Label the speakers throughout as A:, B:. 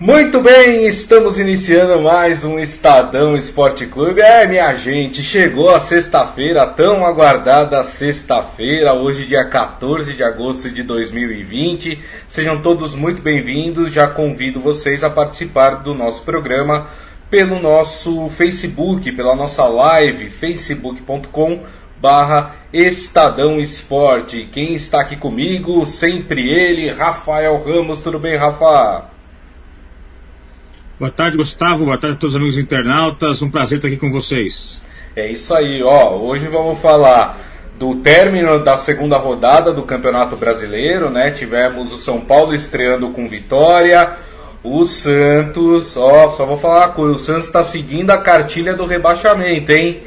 A: Muito bem, estamos iniciando mais um Estadão Esporte Clube. É, minha gente, chegou a sexta-feira, tão aguardada sexta-feira, hoje, dia 14 de agosto de 2020. Sejam todos muito bem-vindos. Já convido vocês a participar do nosso programa pelo nosso Facebook, pela nossa live, facebook.com barra Estadão Esporte. Quem está aqui comigo? Sempre ele, Rafael Ramos. Tudo bem, Rafa?
B: Boa tarde, Gustavo. Boa tarde a todos os amigos internautas. Um prazer estar aqui com vocês.
A: É isso aí, ó. Hoje vamos falar do término da segunda rodada do Campeonato Brasileiro, né? Tivemos o São Paulo estreando com vitória. O Santos, ó, só vou falar uma coisa, o Santos está seguindo a cartilha do rebaixamento, hein?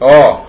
A: Ó,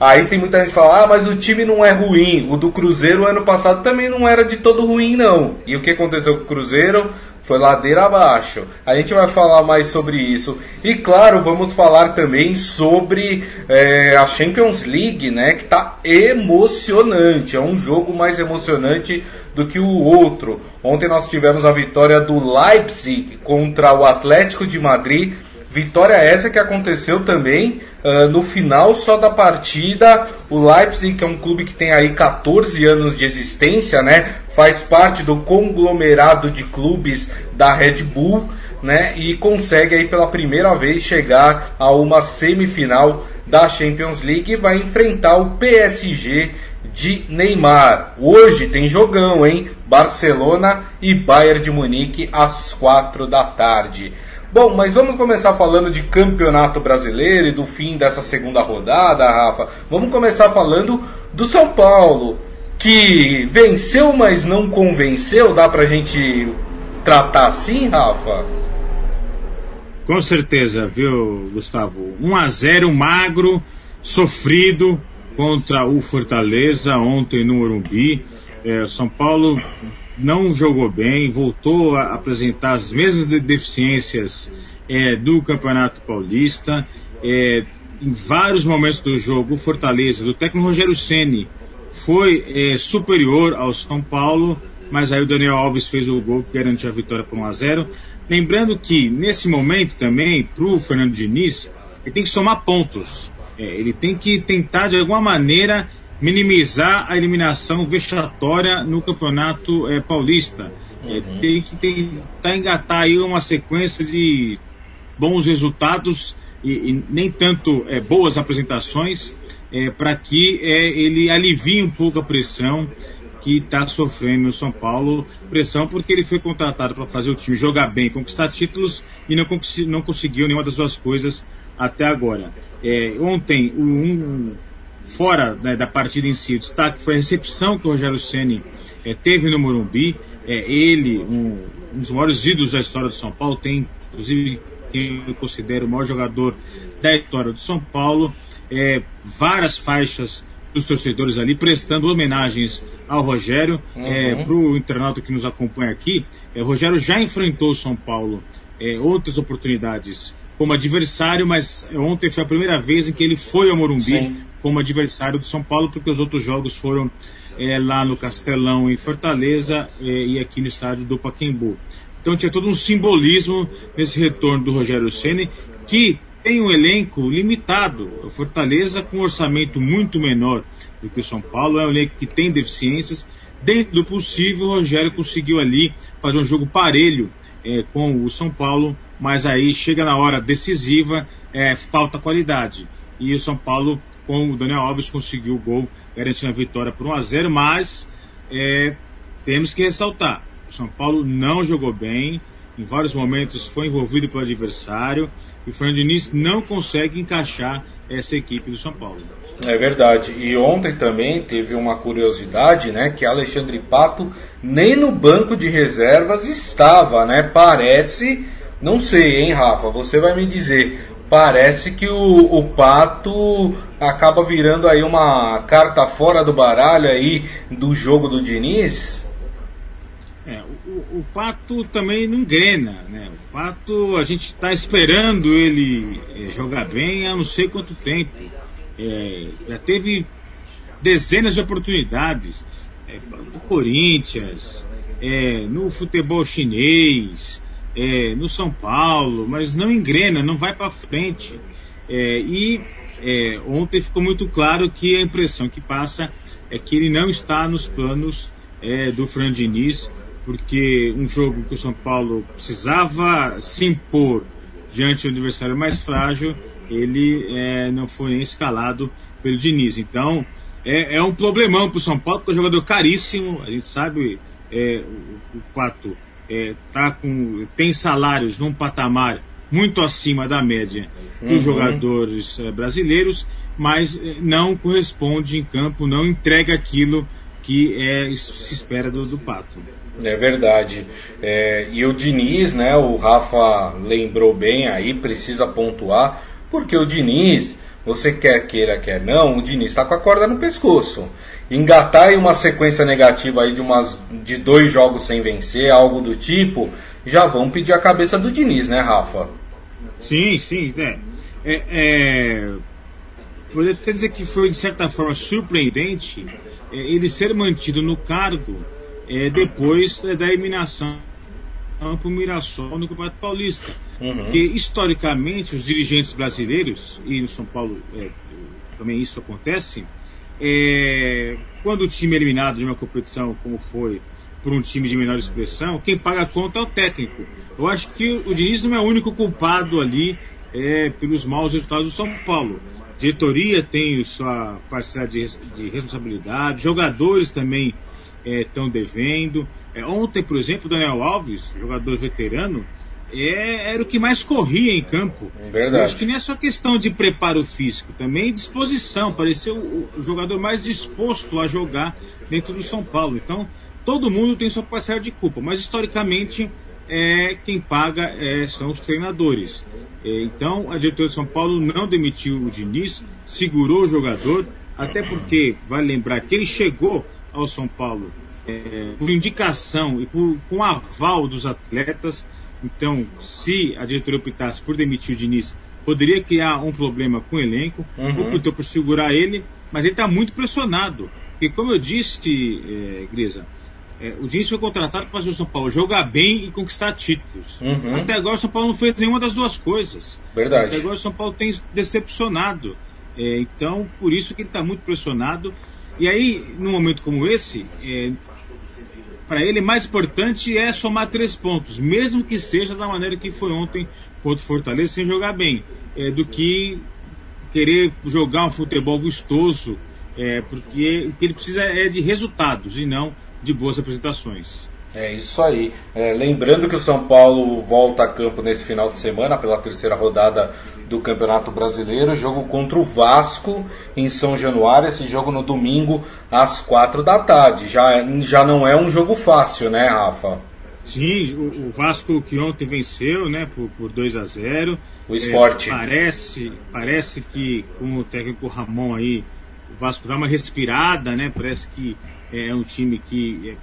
A: aí tem muita gente que fala, ah, mas o time não é ruim. O do Cruzeiro ano passado também não era de todo ruim, não. E o que aconteceu com o Cruzeiro? Foi ladeira abaixo. A gente vai falar mais sobre isso. E claro, vamos falar também sobre é, a Champions League, né? Que tá emocionante. É um jogo mais emocionante do que o outro. Ontem nós tivemos a vitória do Leipzig contra o Atlético de Madrid. Vitória essa que aconteceu também uh, no final só da partida. O Leipzig, que é um clube que tem aí 14 anos de existência, né? Faz parte do conglomerado de clubes da Red Bull, né? E consegue aí pela primeira vez chegar a uma semifinal da Champions League e vai enfrentar o PSG de Neymar. Hoje tem jogão, hein? Barcelona e Bayern de Munique às 4 da tarde. Bom, mas vamos começar falando de campeonato brasileiro e do fim dessa segunda rodada, Rafa. Vamos começar falando do São Paulo, que venceu, mas não convenceu. Dá pra gente tratar assim, Rafa?
B: Com certeza, viu, Gustavo? 1 a 0 magro, sofrido contra o Fortaleza ontem no Morumbi. É, São Paulo não jogou bem, voltou a apresentar as mesmas deficiências é, do Campeonato Paulista. É, em vários momentos do jogo, o Fortaleza, do técnico Rogério Ceni, foi é, superior ao São Paulo, mas aí o Daniel Alves fez o gol que garantiu a vitória por 1 a 0. Lembrando que nesse momento também, para o Fernando Diniz, ele tem que somar pontos. É, ele tem que tentar de alguma maneira minimizar a eliminação vexatória no Campeonato é, Paulista. É, tem que tentar engatar aí uma sequência de bons resultados e, e nem tanto é, boas apresentações para que ele alivie um pouco a pressão que está sofrendo no São Paulo. Pressão porque ele foi contratado para fazer o time jogar bem, conquistar títulos e não, não conseguiu nenhuma das duas coisas até agora. Ontem, um, fora né, da partida em si, o destaque foi a recepção que o Rogério Ceni é, teve no Morumbi. É, ele, um, um, dos maiores ídolos da história do São Paulo, tem inclusive quem eu considero o maior jogador da história do São Paulo. É, várias faixas dos torcedores ali prestando homenagens ao Rogério. Uhum. Para o internauta que nos acompanha aqui, o Rogério já enfrentou o São Paulo outras oportunidades como adversário, mas ontem foi a primeira vez em que ele foi ao Morumbi Sim. Como adversário do São Paulo, porque os outros jogos foram é, lá no Castelão em Fortaleza é, e aqui no estádio do Paquembu. Então tinha todo um simbolismo nesse retorno do Rogério Ceni que tem um elenco limitado. O Fortaleza com um orçamento muito menor do que o São Paulo, é um elenco que tem deficiências. Dentro do possível, o Rogério conseguiu ali fazer um jogo parelho é, com o São Paulo mas aí chega na hora decisiva, é, falta qualidade. E o São Paulo, com o Daniel Alves, conseguiu o gol, garantindo a vitória por 1 a 0 mas é, temos que ressaltar, o São Paulo não jogou bem, em vários momentos foi envolvido pelo adversário, e o Fernando Diniz não consegue encaixar essa equipe do São Paulo.
A: É verdade. E ontem também teve uma curiosidade, né, que Alexandre Pato nem no banco de reservas estava, né? Parece não sei, hein, Rafa? Você vai me dizer. Parece que o, o Pato acaba virando aí uma carta fora do baralho aí do jogo do Diniz.
B: É, o, o Pato também não engrena, né? O Pato, a gente está esperando ele é, jogar bem há não sei quanto tempo. É, já teve dezenas de oportunidades é, no Corinthians, é, no futebol chinês, é, no São Paulo, mas não engrena, não vai para frente. É, e é, ontem ficou muito claro que a impressão que passa é que ele não está nos planos é, do Fran Diniz, porque um jogo que o São Paulo precisava se impor diante do adversário mais frágil, ele é, não foi nem escalado pelo Diniz. Então, é, é um problemão para o São Paulo, porque é um jogador caríssimo, a gente sabe, é, o, o Pato é, tá com, tem salários num patamar muito acima da média dos uhum. jogadores é, brasileiros, mas é, não corresponde em campo, não entrega aquilo que é, se espera do, do Pato.
A: É verdade. É, e o Diniz, né? O Rafa lembrou bem aí, precisa pontuar, porque o Diniz, você quer queira, quer não, o Diniz está com a corda no pescoço engatar em uma sequência negativa aí de, umas, de dois jogos sem vencer, algo do tipo, já vão pedir a cabeça do Diniz, né, Rafa?
B: Sim, sim, é. é, é poderia até dizer que foi, de certa forma, surpreendente é, ele ser mantido no cargo é, depois da eliminação para o Mirassol no Campeonato Paulista. Uhum. Porque, historicamente, os dirigentes brasileiros, e no São Paulo é, também isso acontece, é, quando o time é eliminado de uma competição, como foi por um time de menor expressão, quem paga a conta é o técnico. Eu acho que o Diniz não é o único culpado ali é, pelos maus resultados do São Paulo. Diretoria tem sua parcela de, de responsabilidade, jogadores também estão é, devendo. É, ontem, por exemplo, Daniel Alves, jogador veterano, é, era o que mais corria em campo.
A: Verdade. Eu
B: acho que nem é só questão de preparo físico, também disposição. Pareceu o, o, jogador mais disposto a jogar dentro do São Paulo. Então, todo mundo tem sua parcela de culpa, mas historicamente é, quem paga é, são os treinadores. É, então, a diretoria de São Paulo não demitiu o Diniz, segurou o jogador, até porque, vale lembrar que ele chegou ao São Paulo é, por indicação e por, com aval dos atletas então, se a diretoria optasse por demitir o Diniz, poderia criar um problema com o elenco, uhum. optou por segurar ele, mas ele está muito pressionado. Porque, como eu disse, é, Grisa, é, o Diniz foi contratado para fazer o São Paulo jogar bem e conquistar títulos. Uhum. Até agora o São Paulo não fez nenhuma das duas coisas.
A: Verdade.
B: Até agora o São Paulo tem decepcionado. É, então, por isso que ele está muito pressionado. E aí, num momento como esse, é, para ele mais importante é somar três pontos, mesmo que seja da maneira que foi ontem contra o Fortaleza, sem jogar bem, é, do que querer jogar um futebol vistoso, é, porque o que ele precisa é de resultados e não de boas apresentações.
A: É isso aí. É, lembrando que o São Paulo volta a campo nesse final de semana pela terceira rodada do Campeonato Brasileiro, jogo contra o Vasco em São Januário, esse jogo no domingo às quatro da tarde. Já, já não é um jogo fácil, né, Rafa?
B: Sim, o, o Vasco que ontem venceu, né, por, por 2 a 0.
A: O esporte.
B: É, parece, parece que com o técnico Ramon aí, o Vasco dá uma respirada, né? Parece que é um time que é,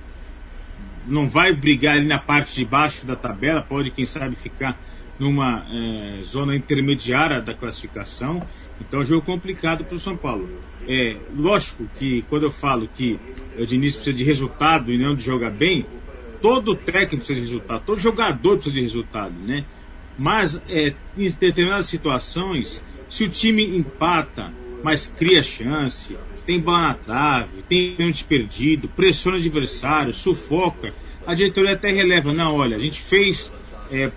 B: não vai brigar ali na parte de baixo da tabela, pode, quem sabe, ficar numa é, zona intermediária da classificação. Então é um jogo complicado para o São Paulo. É lógico que quando eu falo que o Diniz precisa de resultado e não de jogar bem, todo técnico precisa de resultado, todo jogador precisa de resultado, né? Mas é, em determinadas situações, se o time empata, mas cria chance, tem bola na trave, tem pênalti perdido, pressiona o adversário, sufoca. A diretoria até releva, não, olha, a gente fez é,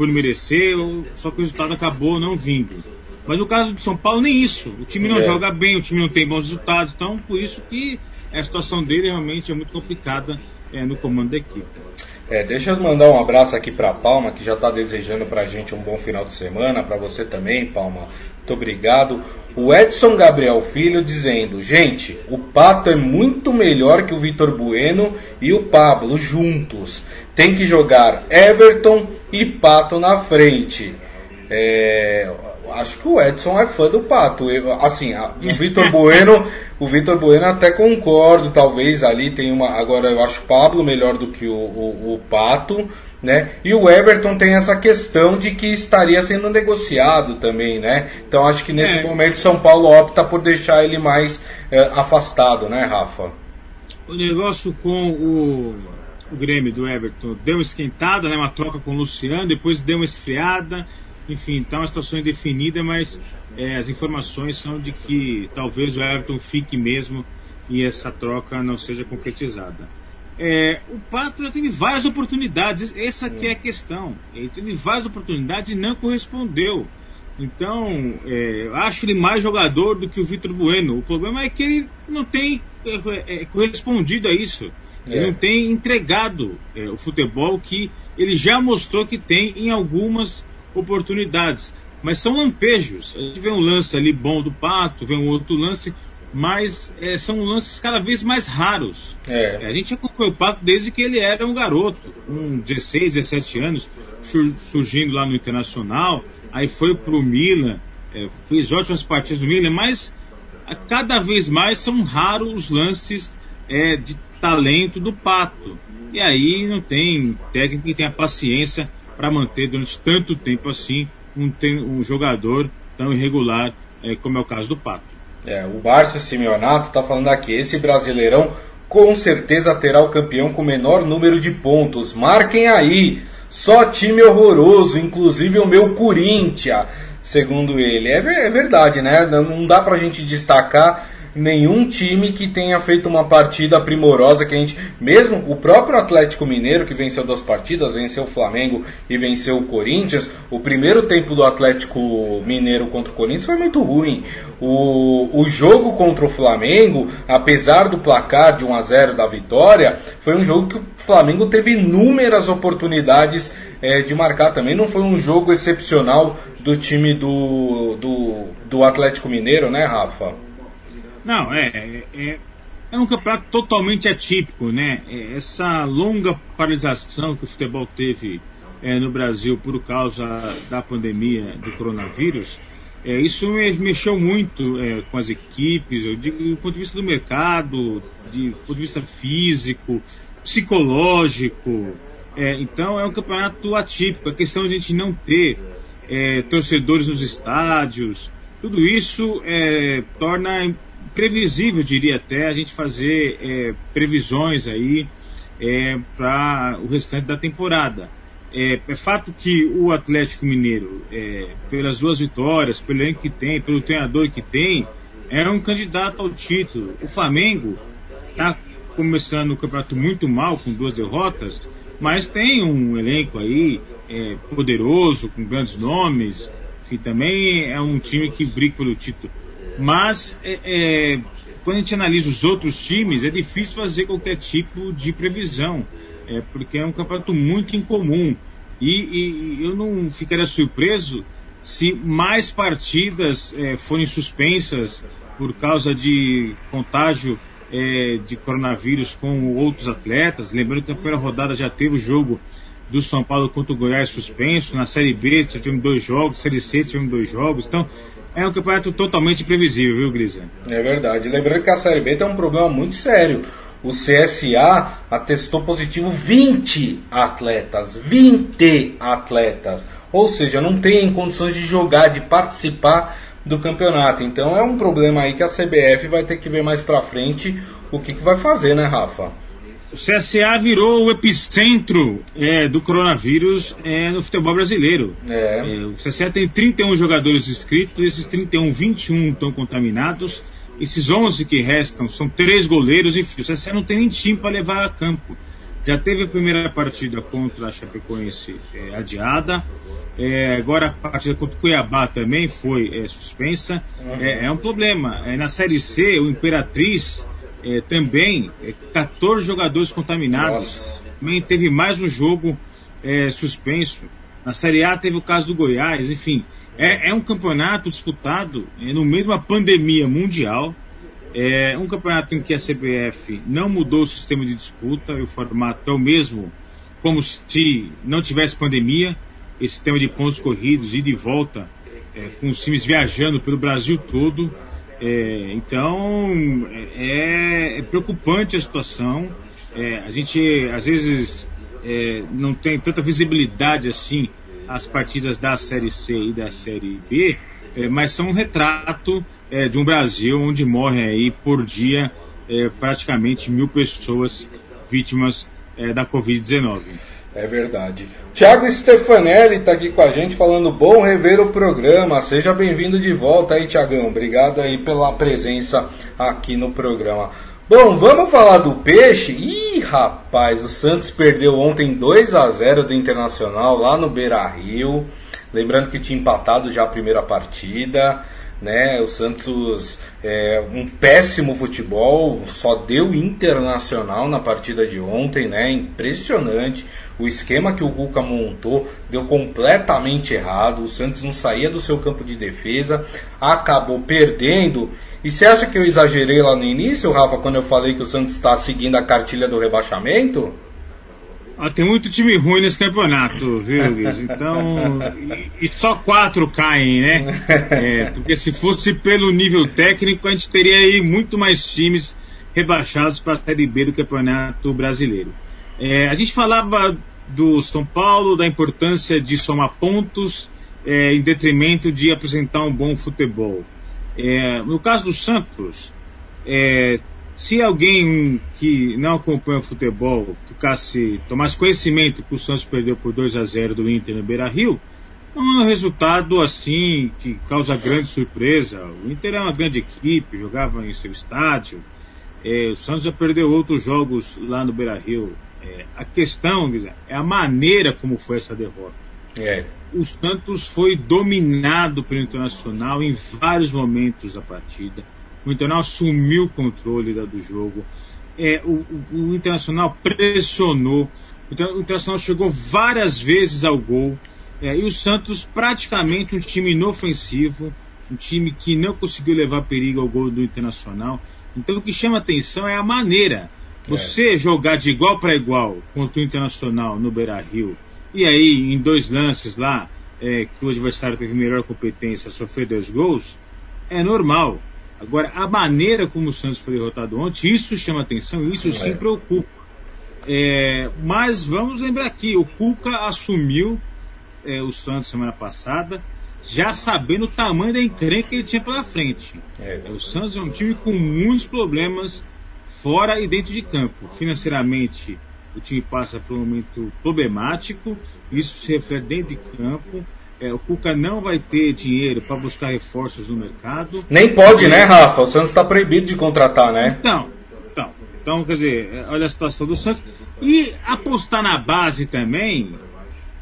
B: por merecer, só que o resultado acabou não vindo. Mas no caso do São Paulo, nem isso. O time não é. joga bem, o time não tem bons resultados, então por isso que a situação dele realmente é muito complicada é, no comando da equipe.
A: É, deixa eu mandar um abraço aqui para Palma, que já está desejando para a gente um bom final de semana, para você também, Palma. Muito obrigado. O Edson Gabriel Filho dizendo: Gente, o Pato é muito melhor que o Vitor Bueno e o Pablo juntos. Tem que jogar Everton e Pato na frente. É, acho que o Edson é fã do Pato. Eu, assim, o Vitor Bueno, o Vitor Bueno até concordo, talvez ali tem uma. Agora eu acho o Pablo melhor do que o, o, o Pato. Né? E o Everton tem essa questão de que estaria sendo negociado também, né? Então acho que nesse é. momento São Paulo opta por deixar ele mais é, afastado, né, Rafa?
B: O negócio com o, o Grêmio do Everton deu uma esquentada, né, uma troca com o Luciano, depois deu uma esfriada, enfim, está uma situação indefinida, mas é, as informações são de que talvez o Everton fique mesmo e essa troca não seja concretizada. É, o Pato já teve várias oportunidades, essa aqui é a questão. Ele teve várias oportunidades e não correspondeu. Então, é, acho ele mais jogador do que o Vitor Bueno. O problema é que ele não tem é, é correspondido a isso. Ele é. não tem entregado é, o futebol que ele já mostrou que tem em algumas oportunidades. Mas são lampejos. A gente vê um lance ali bom do Pato, vê um outro lance, mas é, são lances cada vez mais raros. É. A gente acompanhou o Pato desde que ele era um garoto, com 16, 17 anos, surgindo lá no Internacional, aí foi para o Milan, é, fez ótimas partidas no Milan, mas cada vez mais são raros os lances é, de talento do Pato. E aí não tem técnico que tenha paciência para manter durante tanto tempo assim um, um jogador tão irregular como é o caso do Pato.
A: É, o Márcio Simeonato está falando aqui, esse brasileirão com certeza terá o campeão com menor número de pontos. Marquem aí, só time horroroso, inclusive o meu Corinthians, segundo ele. É, é verdade, né? Não dá pra gente destacar nenhum time que tenha feito uma partida primorosa que a gente, mesmo o próprio Atlético Mineiro que venceu duas partidas, venceu o Flamengo e venceu o Corinthians, o primeiro tempo do Atlético Mineiro contra o Corinthians foi muito ruim. O, o jogo contra o Flamengo, apesar do placar de 1 a 0 da vitória, foi um jogo que o Flamengo teve inúmeras oportunidades é, de marcar também. Não foi um jogo excepcional do time do, do, do Atlético Mineiro, né, Rafa?
B: Não, é, é, é, é um campeonato totalmente atípico, né? É, essa longa paralisação que o futebol teve é, no Brasil por causa da pandemia do coronavírus, é, isso mexeu muito é, com as equipes, eu digo, do ponto de vista do mercado, de, do ponto de vista físico, psicológico. É, então é um campeonato atípico. A questão de a gente não ter é, torcedores nos estádios, tudo isso é, torna previsível, diria até, a gente fazer é, previsões aí é, para o restante da temporada. É, é, fato que o Atlético Mineiro, é, pelas duas vitórias, pelo elenco que tem, pelo treinador que tem, é um candidato ao título. O Flamengo está começando o campeonato muito mal, com duas derrotas, mas tem um elenco aí é, poderoso, com grandes nomes, enfim, também é um time que briga pelo título. Mas é, é, quando a gente analisa os outros times, é difícil fazer qualquer tipo de previsão, é, porque é um campeonato muito incomum. E, e eu não ficaria surpreso se mais partidas é, forem suspensas por causa de contágio é, de coronavírus com outros atletas. Lembrando que na primeira rodada já teve o jogo do São Paulo contra o Goiás suspenso. Na Série B tivemos dois jogos, Série C tivemos dois jogos. Então é um campeonato totalmente previsível, viu, Grisa?
A: É verdade. Lembrando que a Série B tem um problema muito sério. O CSA atestou positivo 20 atletas. 20 atletas. Ou seja, não tem condições de jogar, de participar do campeonato. Então é um problema aí que a CBF vai ter que ver mais pra frente o que, que vai fazer, né, Rafa?
B: O CSA virou o epicentro é, do coronavírus é, no futebol brasileiro. É. É, o CSA tem 31 jogadores inscritos, esses 31, 21 estão contaminados. Esses 11 que restam são três goleiros, enfim, o CSA não tem nem time para levar a campo. Já teve a primeira partida contra a Chapecoense é, adiada, é, agora a partida contra o Cuiabá também foi suspensa. Uhum. É, um problema. na Série C, o Imperatriz é, também é, 14 jogadores contaminados. Nossa. Também teve mais um jogo é, suspenso. Na Série A teve o caso do Goiás, enfim. É, é um campeonato disputado é, no meio de uma pandemia mundial. É um campeonato em que a CBF não mudou o sistema de disputa, e o formato é o mesmo, como se não tivesse pandemia. Esse sistema de pontos corridos, e de volta, é, com os times viajando pelo Brasil todo. É, então é, é, preocupante a situação. É, a gente às vezes é, não tem tanta visibilidade assim as partidas da Série C e da Série B, é, mas são um retrato é, de um Brasil onde morrem aí por dia praticamente mil pessoas vítimas é, da Covid-19.
A: É verdade. Tiago Stefanelli está aqui com a gente falando bom rever o programa. Seja bem-vindo de volta aí, Tiagão. Obrigado aí pela presença aqui no programa. Bom, vamos falar do peixe? Ih, rapaz, o Santos perdeu ontem 2 a 0 do Internacional lá no Beira Rio. Lembrando que tinha empatado já a primeira partida né? O Santos é, um péssimo futebol, só deu internacional na partida de ontem, né? Impressionante. O esquema que o Cuca montou deu completamente errado. O Santos não saía do seu campo de defesa, acabou perdendo. E você acha que eu exagerei lá no início, Rafa, quando eu falei que o Santos está seguindo a cartilha do rebaixamento?
B: Ah, tem muito time ruim nesse campeonato, viu, Luiz? Então. E, e, só quatro caem, né? É, porque se fosse pelo nível técnico, a gente teria aí muito mais times rebaixados para a Série B do Campeonato Brasileiro. É, a gente falava do São Paulo, da importância de somar pontos é, em detrimento de apresentar um bom futebol. É, no caso do Santos, é, se alguém que não acompanha o futebol ficasse, tomasse conhecimento que o Santos perdeu por 2 a 0 do Inter no Beira Rio, não é um resultado assim que causa grande surpresa. O Inter é uma grande equipe, jogava em seu estádio. É, o Santos já perdeu outros jogos lá no Beira Rio. É, a questão é a maneira como foi essa derrota. É. O Santos foi dominado pelo Internacional em vários momentos da partida o Internacional assumiu o controle da, do jogo. É, o, o, o, Internacional pressionou. O Internacional chegou várias vezes ao gol. É, e o Santos, praticamente um time inofensivo, um time que não conseguiu levar perigo ao gol do Internacional. Então o que chama atenção é a maneira. Você é. jogar de igual para igual contra o Internacional no Beira Rio, e aí em dois lances lá, é, que o adversário teve melhor competência, sofrer dois gols, é normal. Agora, a maneira como o Santos foi derrotado ontem, isso chama atenção, isso é. sim preocupa. É, mas vamos lembrar aqui, o Cuca assumiu é, o Santos semana passada, já sabendo o tamanho da encrenca que ele tinha pela frente. É. o Santos é um time com muitos problemas fora e dentro de campo. Financeiramente, o time passa por um momento problemático, isso se reflete dentro de campo é, o Cuca não vai ter dinheiro para buscar reforços no mercado.
A: Nem pode, né, Rafa? O Santos está proibido de contratar, né?
B: Então, então, então, quer dizer, é, olha a situação do Santos. E apostar na base também,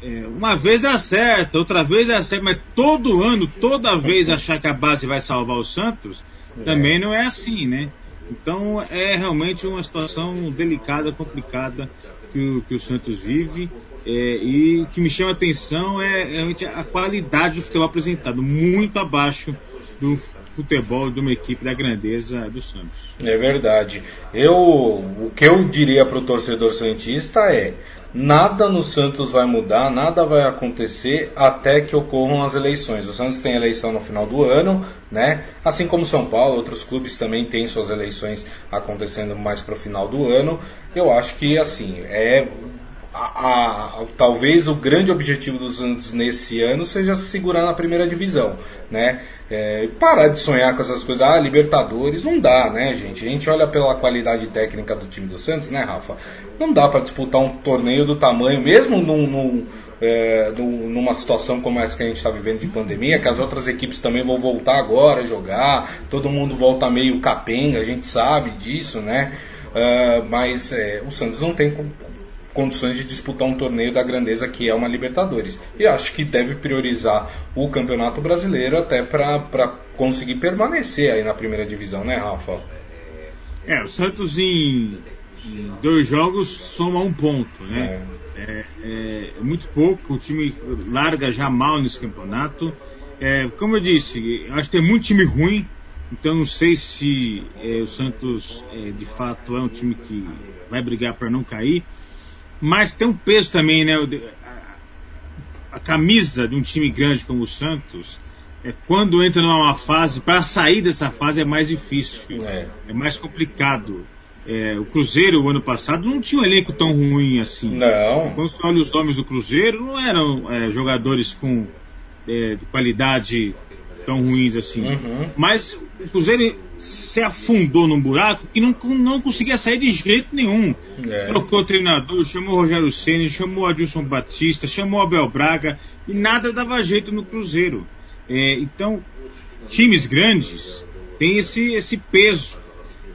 B: é, uma vez dá certo, outra vez dá certo, mas todo ano, toda vez achar que a base vai salvar o Santos, também não é assim, né? Então é realmente uma situação delicada, complicada que o, que o Santos vive. É, e o que me chama a atenção é realmente a qualidade do futebol apresentado, muito abaixo do futebol de uma equipe da grandeza do Santos.
A: É verdade. Eu, o que eu diria para o torcedor santista é: nada no Santos vai mudar, nada vai acontecer até que ocorram as eleições. O Santos tem eleição no final do ano, né? Assim como São Paulo, outros clubes também têm suas eleições acontecendo mais para o final do ano. Eu acho que assim é a, a, talvez o grande objetivo dos Santos nesse ano seja se segurar na primeira divisão, né? É, parar de sonhar com essas coisas, ah, Libertadores, não dá, né, gente? A gente olha pela qualidade técnica do time do Santos, né, Rafa? Não dá para disputar um torneio do tamanho, mesmo num, num, é, numa situação como essa que a gente está vivendo de pandemia, que as outras equipes também vão voltar agora a jogar, todo mundo volta meio capenga, a gente sabe disso, né? Uh, mas é, o Santos não tem condições de disputar um torneio da grandeza que é uma Libertadores. E acho que deve priorizar o Campeonato Brasileiro até para conseguir permanecer aí na primeira divisão, né, Rafa?
B: É, o Santos em, em dois jogos soma um ponto, né? É. É, é, é muito pouco, o time larga já mal nesse campeonato. É, como eu disse, acho que tem muito time ruim, então não sei se é, o Santos de fato é um time que vai brigar para não cair. Mas tem um peso também, né? A, a camisa de um time grande como o Santos, é, quando entra numa fase, para sair dessa fase é mais difícil, é, é mais complicado. É, o Cruzeiro, o ano passado, não tinha um elenco tão ruim assim.
A: Não.
B: Quando você olha os nomes do Cruzeiro, não eram é, jogadores com é, qualidade tão ruins assim. Uhum. Mas o Cruzeiro se afundou num buraco que não, não conseguia sair de jeito nenhum. É. Trocou o treinador, chamou o Rogério Ceni, chamou o Adilson Batista, chamou o Abel Braga e nada dava jeito no Cruzeiro. É, então, times grandes têm esse, esse peso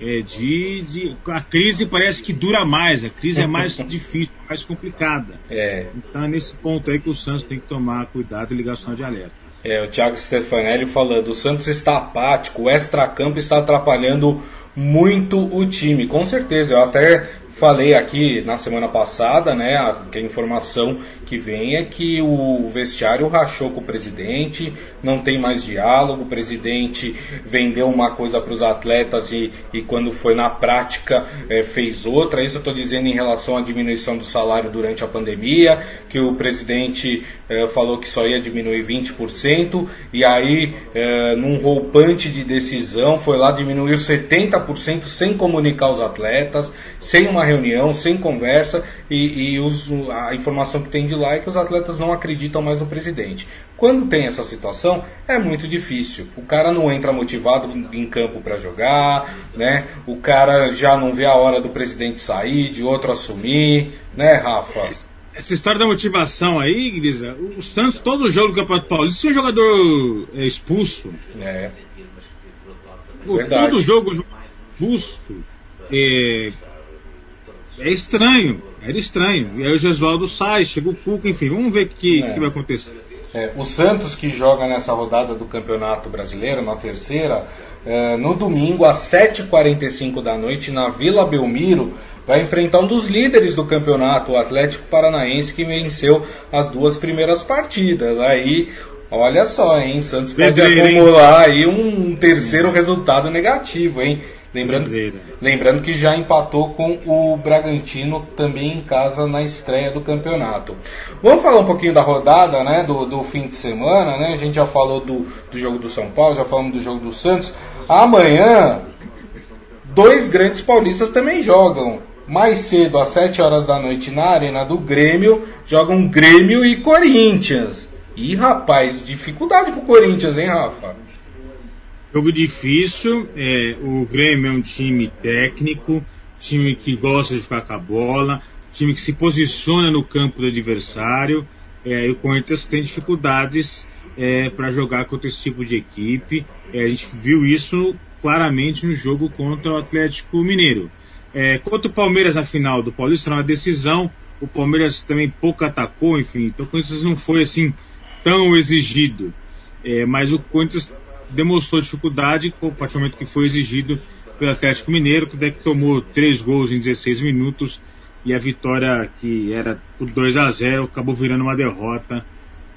B: é, de, de, a crise parece que dura mais, a crise é mais difícil, mais complicada. É. Então é nesse ponto aí que o Santos tem que tomar cuidado e ligação de alerta.
A: É, o Thiago Stefanelli falando, o Santos está apático, o extracampo está atrapalhando muito o time. Com certeza, eu até falei aqui na semana passada, né, a, a informação que vem é que o vestiário rachou com o presidente, não tem mais diálogo, o presidente vendeu uma coisa para os atletas e, e quando foi na prática é, fez outra. Isso eu estou dizendo em relação à diminuição do salário durante a pandemia, que o presidente é, falou que só ia diminuir 20%, e aí, é, num roupante de decisão, foi lá diminuiu 70% sem comunicar os atletas, sem uma reunião, sem conversa, e, e os, a informação que tem de lá é que os atletas não acreditam mais no presidente. Quando tem essa situação, é muito difícil. O cara não entra motivado em campo para jogar, né? O cara já não vê a hora do presidente sair, de outro assumir, né, Rafa?
B: Essa história da motivação aí, Grisa, o Santos, todo jogo do Campeonato Paulista, se o jogador é expulso. É. Todo jogo expulso. É, é estranho. Era estranho. E aí o Gesualdo sai, chega o Cuca, enfim, vamos ver o que, é. que vai acontecer.
A: É, o Santos que joga nessa rodada do Campeonato Brasileiro, na terceira, é, no domingo às 7h45 da noite, na Vila Belmiro, vai enfrentar um dos líderes do campeonato, o Atlético Paranaense, que venceu as duas primeiras partidas. Aí, olha só, hein? Santos pode acumular aí um terceiro resultado negativo, hein? Lembrando, lembrando que já empatou com o Bragantino também em casa na estreia do campeonato. Vamos falar um pouquinho da rodada, né? Do, do fim de semana, né? A gente já falou do, do jogo do São Paulo, já falamos do jogo do Santos. Amanhã, dois grandes paulistas também jogam. Mais cedo, às 7 horas da noite, na Arena do Grêmio, jogam Grêmio e Corinthians. E rapaz, dificuldade pro Corinthians, hein, Rafa?
B: Jogo difícil, é, o Grêmio é um time técnico, time que gosta de ficar com a bola, time que se posiciona no campo do adversário, é, e o Corinthians tem dificuldades é, para jogar contra esse tipo de equipe. É, a gente viu isso claramente no jogo contra o Atlético Mineiro. É, contra o Palmeiras na final do Paulista, na decisão, o Palmeiras também pouco atacou, enfim, então o Corinthians não foi assim tão exigido. É, mas o Corinthians demonstrou dificuldade do momento que foi exigido pelo Atlético Mineiro, que tomou três gols em 16 minutos e a vitória que era por 2 a 0 acabou virando uma derrota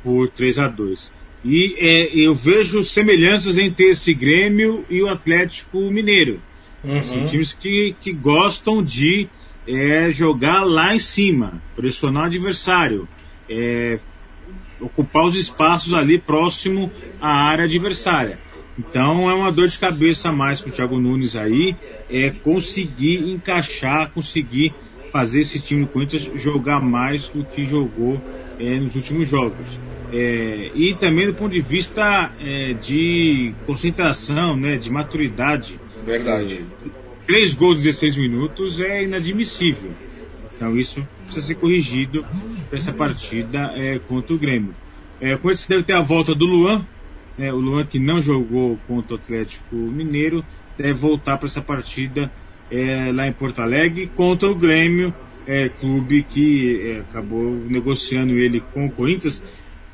B: por 3 a 2 E é, eu vejo semelhanças entre esse Grêmio e o Atlético Mineiro. Uhum. São times que, que gostam de é, jogar lá em cima, pressionar o adversário, é, ocupar os espaços ali próximo à área adversária. Então é uma dor de cabeça a mais para o Thiago Nunes aí, é conseguir encaixar, conseguir fazer esse time do Corinthians jogar mais do que jogou é, nos últimos jogos. É, e também do ponto de vista é, de concentração, né, de maturidade.
A: Verdade.
B: É, três gols em 16 minutos é inadmissível. Então isso precisa ser corrigido para essa partida é, contra o Grêmio. É, com isso deve ter a volta do Luan, né, o Luan que não jogou contra o Atlético Mineiro, deve voltar para essa partida é, lá em Porto Alegre contra o Grêmio, é, clube que é, acabou negociando ele com o Corinthians.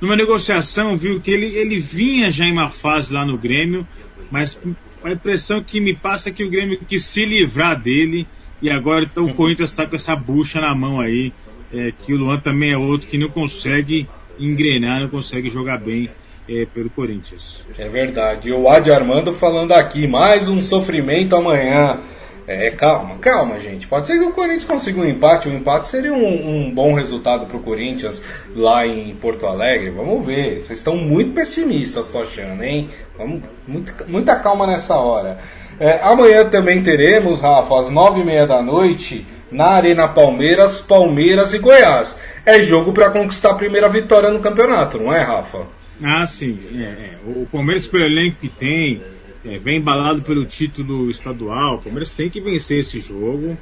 B: Numa negociação, viu que ele, ele vinha já em uma fase lá no Grêmio, mas a impressão que me passa é que o Grêmio quis se livrar dele e agora então, o Corinthians está com essa bucha na mão aí, é, que o Luan também é outro que não consegue engrenar, não consegue jogar bem é, pelo Corinthians.
A: É verdade. E o Adi Armando falando aqui, mais um sofrimento amanhã. É, calma, calma, gente. Pode ser que o Corinthians consiga um empate. O empate seria um, um bom resultado para o Corinthians lá em Porto Alegre. Vamos ver. Vocês estão muito pessimistas, tô achando, hein? Vamos, muita, muita calma nessa hora. É, amanhã também teremos, Rafa, às nove e meia da noite, na Arena Palmeiras, Palmeiras e Goiás. É jogo para conquistar a primeira vitória no campeonato, não é, Rafa?
B: Ah, sim. É, é. O Palmeiras, pelo elenco que tem, é, vem embalado pelo título estadual. O Palmeiras tem que vencer esse jogo.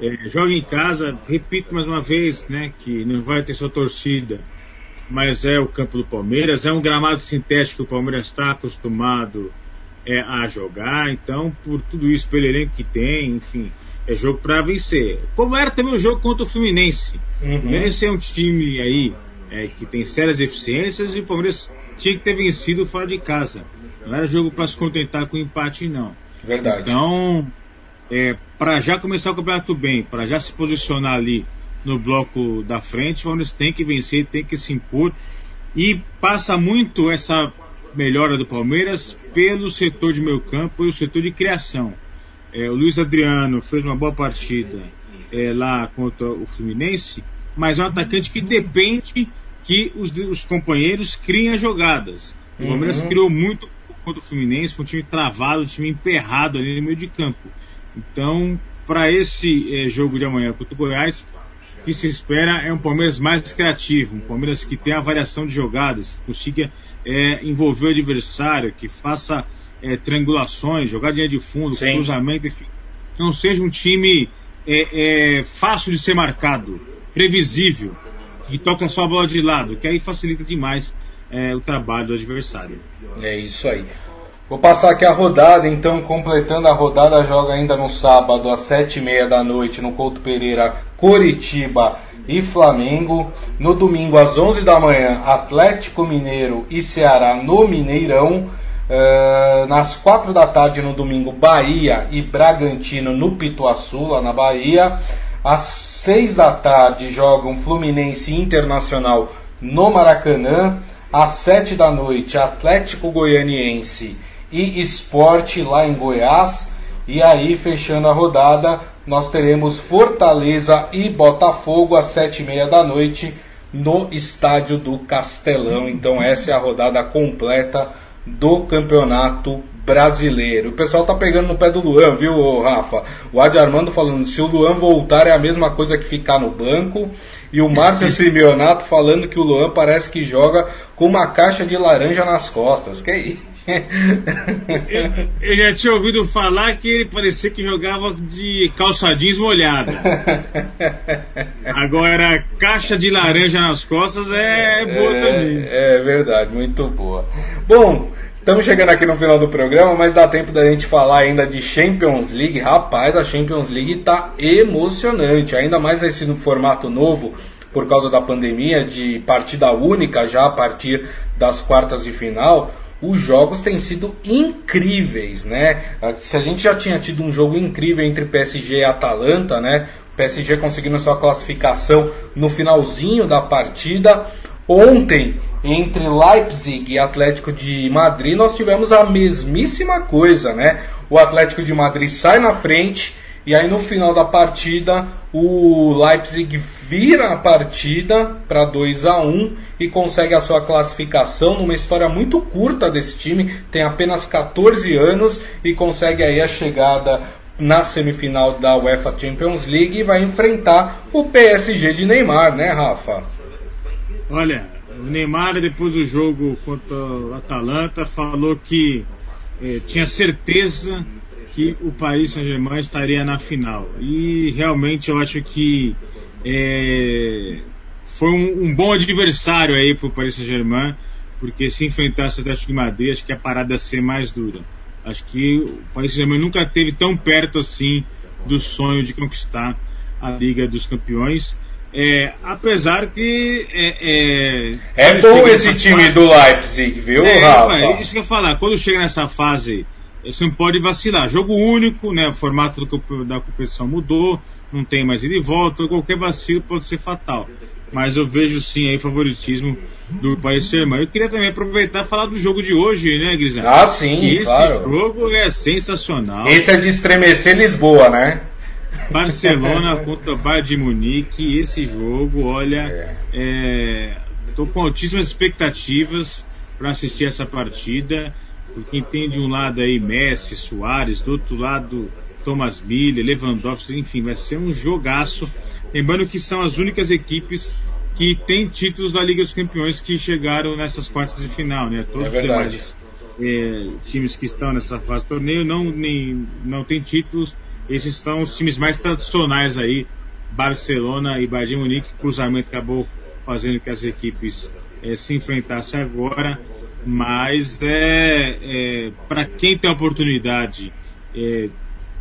B: É, joga em casa, repito mais uma vez, né, que não vai ter sua torcida, mas é o campo do Palmeiras, é um gramado sintético que o Palmeiras está acostumado é, a jogar, então por tudo isso, pelo elenco que tem, enfim, é jogo para vencer. Como era também o jogo contra o Fluminense. Uhum. O Fluminense é um time aí é, que tem sérias deficiências e o Palmeiras tinha que ter vencido fora de casa. Não era jogo para se contentar com empate, não.
A: Verdade.
B: Então, é, para já começar o campeonato bem, para já se posicionar ali no bloco da frente, o Palmeiras tem que vencer, tem que se impor. E passa muito essa melhora do Palmeiras pelo setor de meio campo e o setor de criação. É, o Luiz Adriano fez uma boa partida é, lá contra o Fluminense, mas é um atacante que depende que os, os companheiros criem as jogadas. O Palmeiras uhum. criou muito contra o Fluminense, foi um time travado, um time emperrado ali no meio de campo. Então, para esse é, jogo de amanhã contra o Goiás, o que se espera é um Palmeiras mais criativo, um Palmeiras que tenha a variação de jogadas, que consiga é, envolver o adversário, que faça é, triangulações, jogadinha de fundo, Sim. cruzamento, enfim. Não seja um time fácil de ser marcado, previsível, que toca só a bola de lado, que aí facilita demais o trabalho do adversário.
A: É isso aí. Vou passar aqui a rodada, então, completando a rodada, joga ainda no sábado, às sete e meia da noite, no Couto Pereira, Coritiba e Flamengo. No domingo, às onze da manhã, Atlético Mineiro e Ceará no Mineirão. Uh, nas quatro da tarde, no domingo, Bahia e Bragantino no Pituaçu, lá na Bahia. Às seis da tarde, jogam Fluminense Internacional no Maracanã. Às sete da noite, Atlético Goianiense e Esporte lá em Goiás. E aí, fechando a rodada, nós teremos Fortaleza e Botafogo às sete e meia da noite no estádio do Castelão. Então essa é a rodada completa do Campeonato Brasileiro. O pessoal tá pegando no pé do Luan, viu, Rafa? O Adi Armando falando, se o Luan voltar é a mesma coisa que ficar no banco. E o Márcio Simeonato falando que o Luan parece que joga com uma caixa de laranja nas costas. Que isso?
B: eu, eu, já tinha ouvido falar que ele parecia que jogava de calça jeans molhada. Agora, caixa de laranja nas costas é boa é, também.
A: É verdade, muito boa. Bom, estamos chegando aqui no final do programa, mas dá tempo da gente falar ainda de Champions League. Rapaz, a Champions League tá emocionante, ainda mais nesse formato novo por causa da pandemia de partida única já a partir das quartas de final os jogos têm sido incríveis, né? Se a gente já tinha tido um jogo incrível entre PSG e Atalanta, né? PSG conseguindo sua classificação no finalzinho da partida. Ontem, entre Leipzig e Atlético de Madrid, nós tivemos a mesmíssima coisa, né? O Atlético de Madrid sai na frente e aí no final da partida o Leipzig vira a partida para 2 a 1 e consegue a sua classificação numa história muito curta desse time, tem apenas 14 anos e consegue aí a chegada na semifinal da UEFA Champions League e vai enfrentar o PSG de Neymar, né, Rafa?
B: Olha, o Neymar depois do jogo contra o Atalanta falou que eh, tinha certeza que o Paris Saint-Germain estaria na final. E realmente eu acho que é, foi um, um, bom adversário aí para o Paris Saint-Germain, porque se enfrentasse o Atlético de Madrid, acho que a parada ia ser mais dura. Acho que o Paris Saint-Germain nunca esteve tão perto assim do sonho de conquistar a Liga dos Campeões. É, apesar que. É,
A: é, é bom esse time fase, do Leipzig, viu, é, Rafa?
B: É, isso que eu ia falar. Quando chega nessa fase você não pode vacilar. Jogo único, né? O formato do, da competição mudou, não tem mais ida e volta, qualquer vacilo pode ser fatal. Mas eu vejo sim aí favoritismo do Paris Saint-Germain. Eu queria também aproveitar e falar do jogo de hoje, né, Grisel?
A: Ah, sim,
B: Esse claro. jogo é sensacional.
A: Esse é de estremecer Lisboa, né?
B: Barcelona contra Bayern de Munique. Esse jogo, olha, é, tô com altíssimas expectativas para assistir essa partida porque tem de um lado aí Messi, Soares, do outro lado Thomas Miller, Lewandowski, enfim, vai ser um jogaço. Lembrando que são as únicas equipes que tem títulos da Liga dos Campeões que chegaram nessas quartas de final, né?
A: Todos é os demais
B: é, times que estão nessa fase do torneio não, nem, não tem títulos. Esses são os times mais tradicionais aí, Barcelona e Bayern de Munique. Cruzamento acabou fazendo que as equipes é, se enfrentassem agora, mas é, é para quem tem a oportunidade é,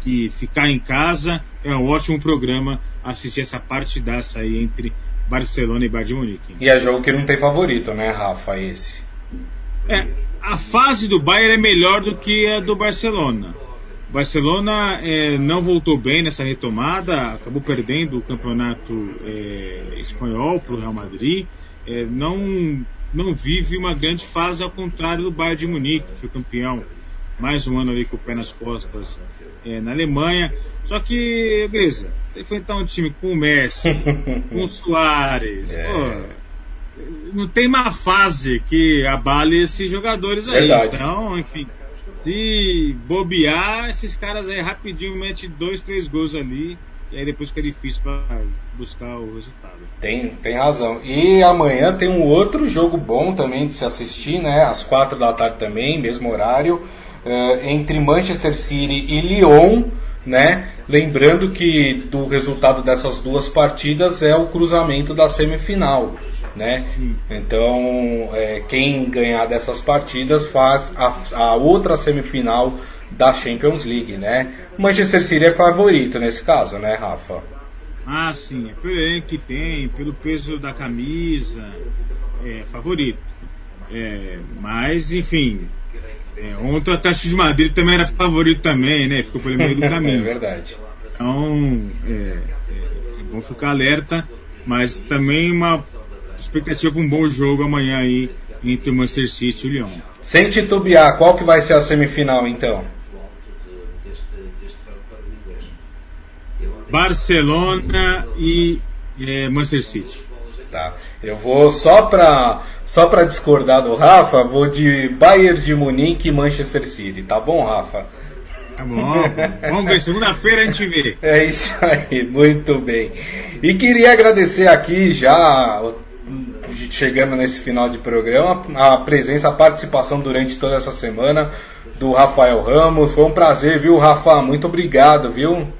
B: de ficar em casa, é um ótimo programa assistir essa partidaça aí entre Barcelona e Bayern de Munique.
A: E é jogo que não tem favorito, né, Rafa, esse?
B: É, a fase do Bayern é melhor do que a do Barcelona. Barcelona é, não voltou bem nessa retomada, acabou perdendo o campeonato é, espanhol para o Real Madrid. É, não, não vive uma grande fase, ao contrário do Bayern de Munique, que foi campeão mais um ano ali com o pé nas costas é, na Alemanha. Só que, beleza, você enfrentar um time com o Messi, com o Soares, é. pô, não tem uma fase que abale esses jogadores aí. Verdade. Então, enfim, se bobear, esses caras aí rapidinho mete dois, três gols ali. E aí depois fica difícil para buscar o resultado.
A: Tem, tem razão. E amanhã tem um outro jogo bom também de se assistir, né? Às quatro da tarde também, mesmo horário, uh, entre Manchester City e Lyon, né? Lembrando que do resultado dessas duas partidas é o cruzamento da semifinal né? Então, é, quem ganhar dessas partidas faz a, a, outra semifinal da Champions League, né? Manchester City é favorito nesse caso, né, Rafa?
B: Ah, sim, é pelo que tem, pelo peso da camisa, é favorito. É, mas, enfim, é, ontem o Atlético de Madrid também era favorito também, né? Ficou pelo meio do caminho.
A: é verdade.
B: Então, é, é, é bom ficar alerta, mas também uma expectativa para um bom jogo amanhã aí entre o Manchester City e o Lyon.
A: Sem titubear, qual que vai ser a semifinal então?
B: Barcelona e é, Manchester City.
A: Tá. Eu vou só para só para discordar do Rafa, vou de Bayern de Munique e Manchester City, tá bom, Rafa?
B: Tá bom, vamos ver, segunda-feira a gente vê.
A: É isso aí, muito bem. E queria agradecer aqui já chegando nesse final de programa, a presença, a participação durante toda essa semana do Rafael Ramos. Foi um prazer, viu, Rafa? Muito obrigado, viu?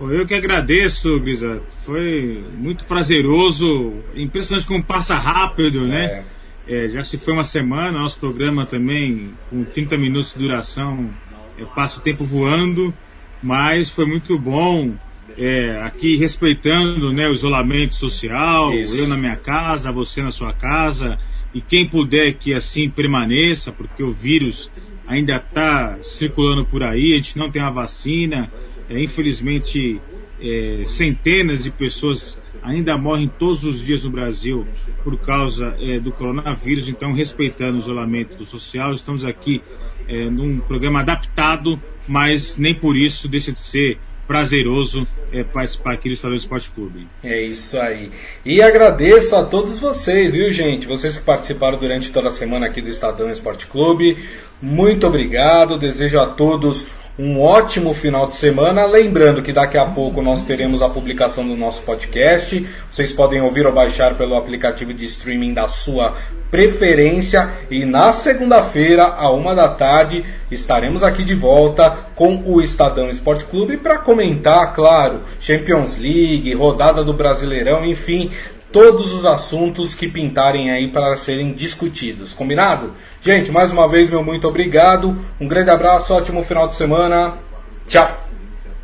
B: Eu que agradeço, Grisa. Foi muito prazeroso. Impressionante como passa rápido, né? É. É, já se foi uma semana, nosso programa também, com 30 minutos de duração, é, passa o tempo voando, mas foi muito bom é, aqui respeitando né, o isolamento social, Isso. eu na minha casa, você na sua casa, e quem puder que assim permaneça, porque o vírus ainda está circulando por aí, a gente não tem a vacina, é, infelizmente é, centenas de pessoas ainda morrem todos os dias no Brasil por causa é, do coronavírus, então respeitando o isolamento social, estamos aqui é, num programa adaptado, mas nem por isso deixa de ser prazeroso é, participar aqui do Estadão Esporte Clube.
A: É isso aí. E agradeço a todos vocês, viu, gente? Vocês que participaram durante toda a semana aqui do Estadão Esporte Clube. Muito obrigado. Desejo a todos um ótimo final de semana. Lembrando que daqui a pouco nós teremos a publicação do nosso podcast. Vocês podem ouvir ou baixar pelo aplicativo de streaming da sua preferência. E na segunda-feira, à uma da tarde, estaremos aqui de volta com o Estadão Esporte Clube para comentar, claro, Champions League, rodada do Brasileirão, enfim, todos os assuntos que pintarem aí para serem discutidos. Combinado? Gente, mais uma vez, meu muito obrigado. Um grande abraço, ótimo final de semana. Tchau.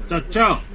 B: Tchau, tchau.